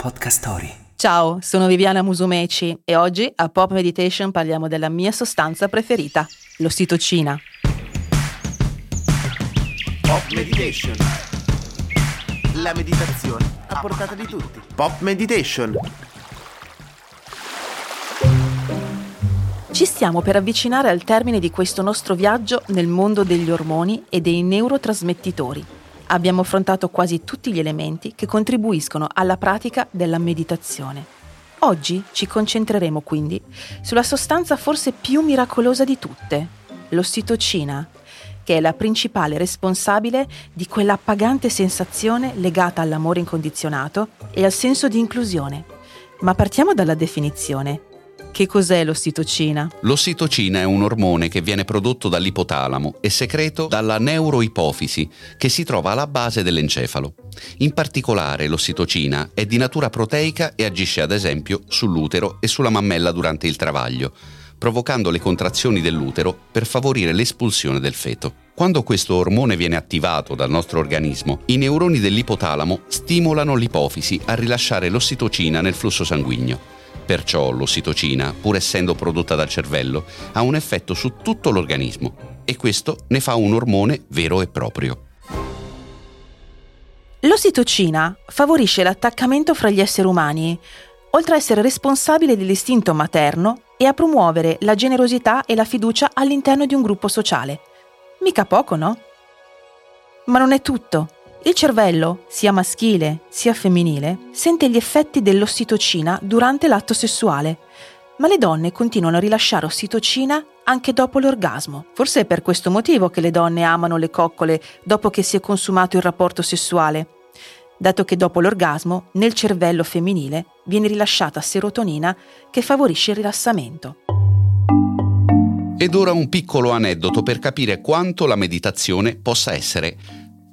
Podcast Story. Ciao, sono Viviana Musumeci e oggi a Pop Meditation parliamo della mia sostanza preferita, l'ossitocina. Pop Meditation. La meditazione a portata di tutti. Pop Meditation. Ci stiamo per avvicinare al termine di questo nostro viaggio nel mondo degli ormoni e dei neurotrasmettitori abbiamo affrontato quasi tutti gli elementi che contribuiscono alla pratica della meditazione. Oggi ci concentreremo quindi sulla sostanza forse più miracolosa di tutte, l'ossitocina, che è la principale responsabile di quell'appagante sensazione legata all'amore incondizionato e al senso di inclusione. Ma partiamo dalla definizione. Che cos'è l'ossitocina? L'ossitocina è un ormone che viene prodotto dall'ipotalamo e secreto dalla neuroipofisi, che si trova alla base dell'encefalo. In particolare l'ossitocina è di natura proteica e agisce ad esempio sull'utero e sulla mammella durante il travaglio, provocando le contrazioni dell'utero per favorire l'espulsione del feto. Quando questo ormone viene attivato dal nostro organismo, i neuroni dell'ipotalamo stimolano l'ipofisi a rilasciare l'ossitocina nel flusso sanguigno. Perciò l'ossitocina, pur essendo prodotta dal cervello, ha un effetto su tutto l'organismo e questo ne fa un ormone vero e proprio. L'ossitocina favorisce l'attaccamento fra gli esseri umani, oltre a essere responsabile dell'istinto materno e a promuovere la generosità e la fiducia all'interno di un gruppo sociale. Mica poco, no? Ma non è tutto. Il cervello, sia maschile sia femminile, sente gli effetti dell'ossitocina durante l'atto sessuale, ma le donne continuano a rilasciare ossitocina anche dopo l'orgasmo. Forse è per questo motivo che le donne amano le coccole dopo che si è consumato il rapporto sessuale, dato che dopo l'orgasmo nel cervello femminile viene rilasciata serotonina che favorisce il rilassamento. Ed ora un piccolo aneddoto per capire quanto la meditazione possa essere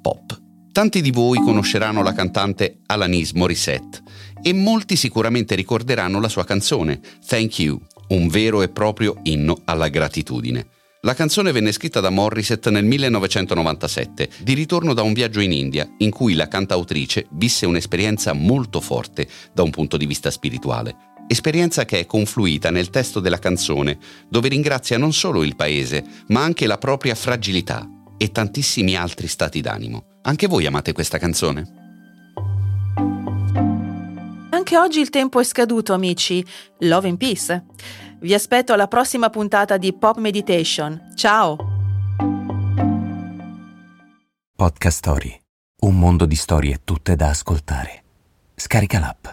pop. Tanti di voi conosceranno la cantante Alanis Morissette e molti sicuramente ricorderanno la sua canzone Thank You, un vero e proprio inno alla gratitudine. La canzone venne scritta da Morissette nel 1997, di ritorno da un viaggio in India, in cui la cantautrice visse un'esperienza molto forte da un punto di vista spirituale. Esperienza che è confluita nel testo della canzone, dove ringrazia non solo il paese, ma anche la propria fragilità e tantissimi altri stati d'animo. Anche voi amate questa canzone? Anche oggi il tempo è scaduto, amici. Love and peace. Vi aspetto alla prossima puntata di Pop Meditation. Ciao! Podcast Story. Un mondo di storie tutte da ascoltare. Scarica l'app.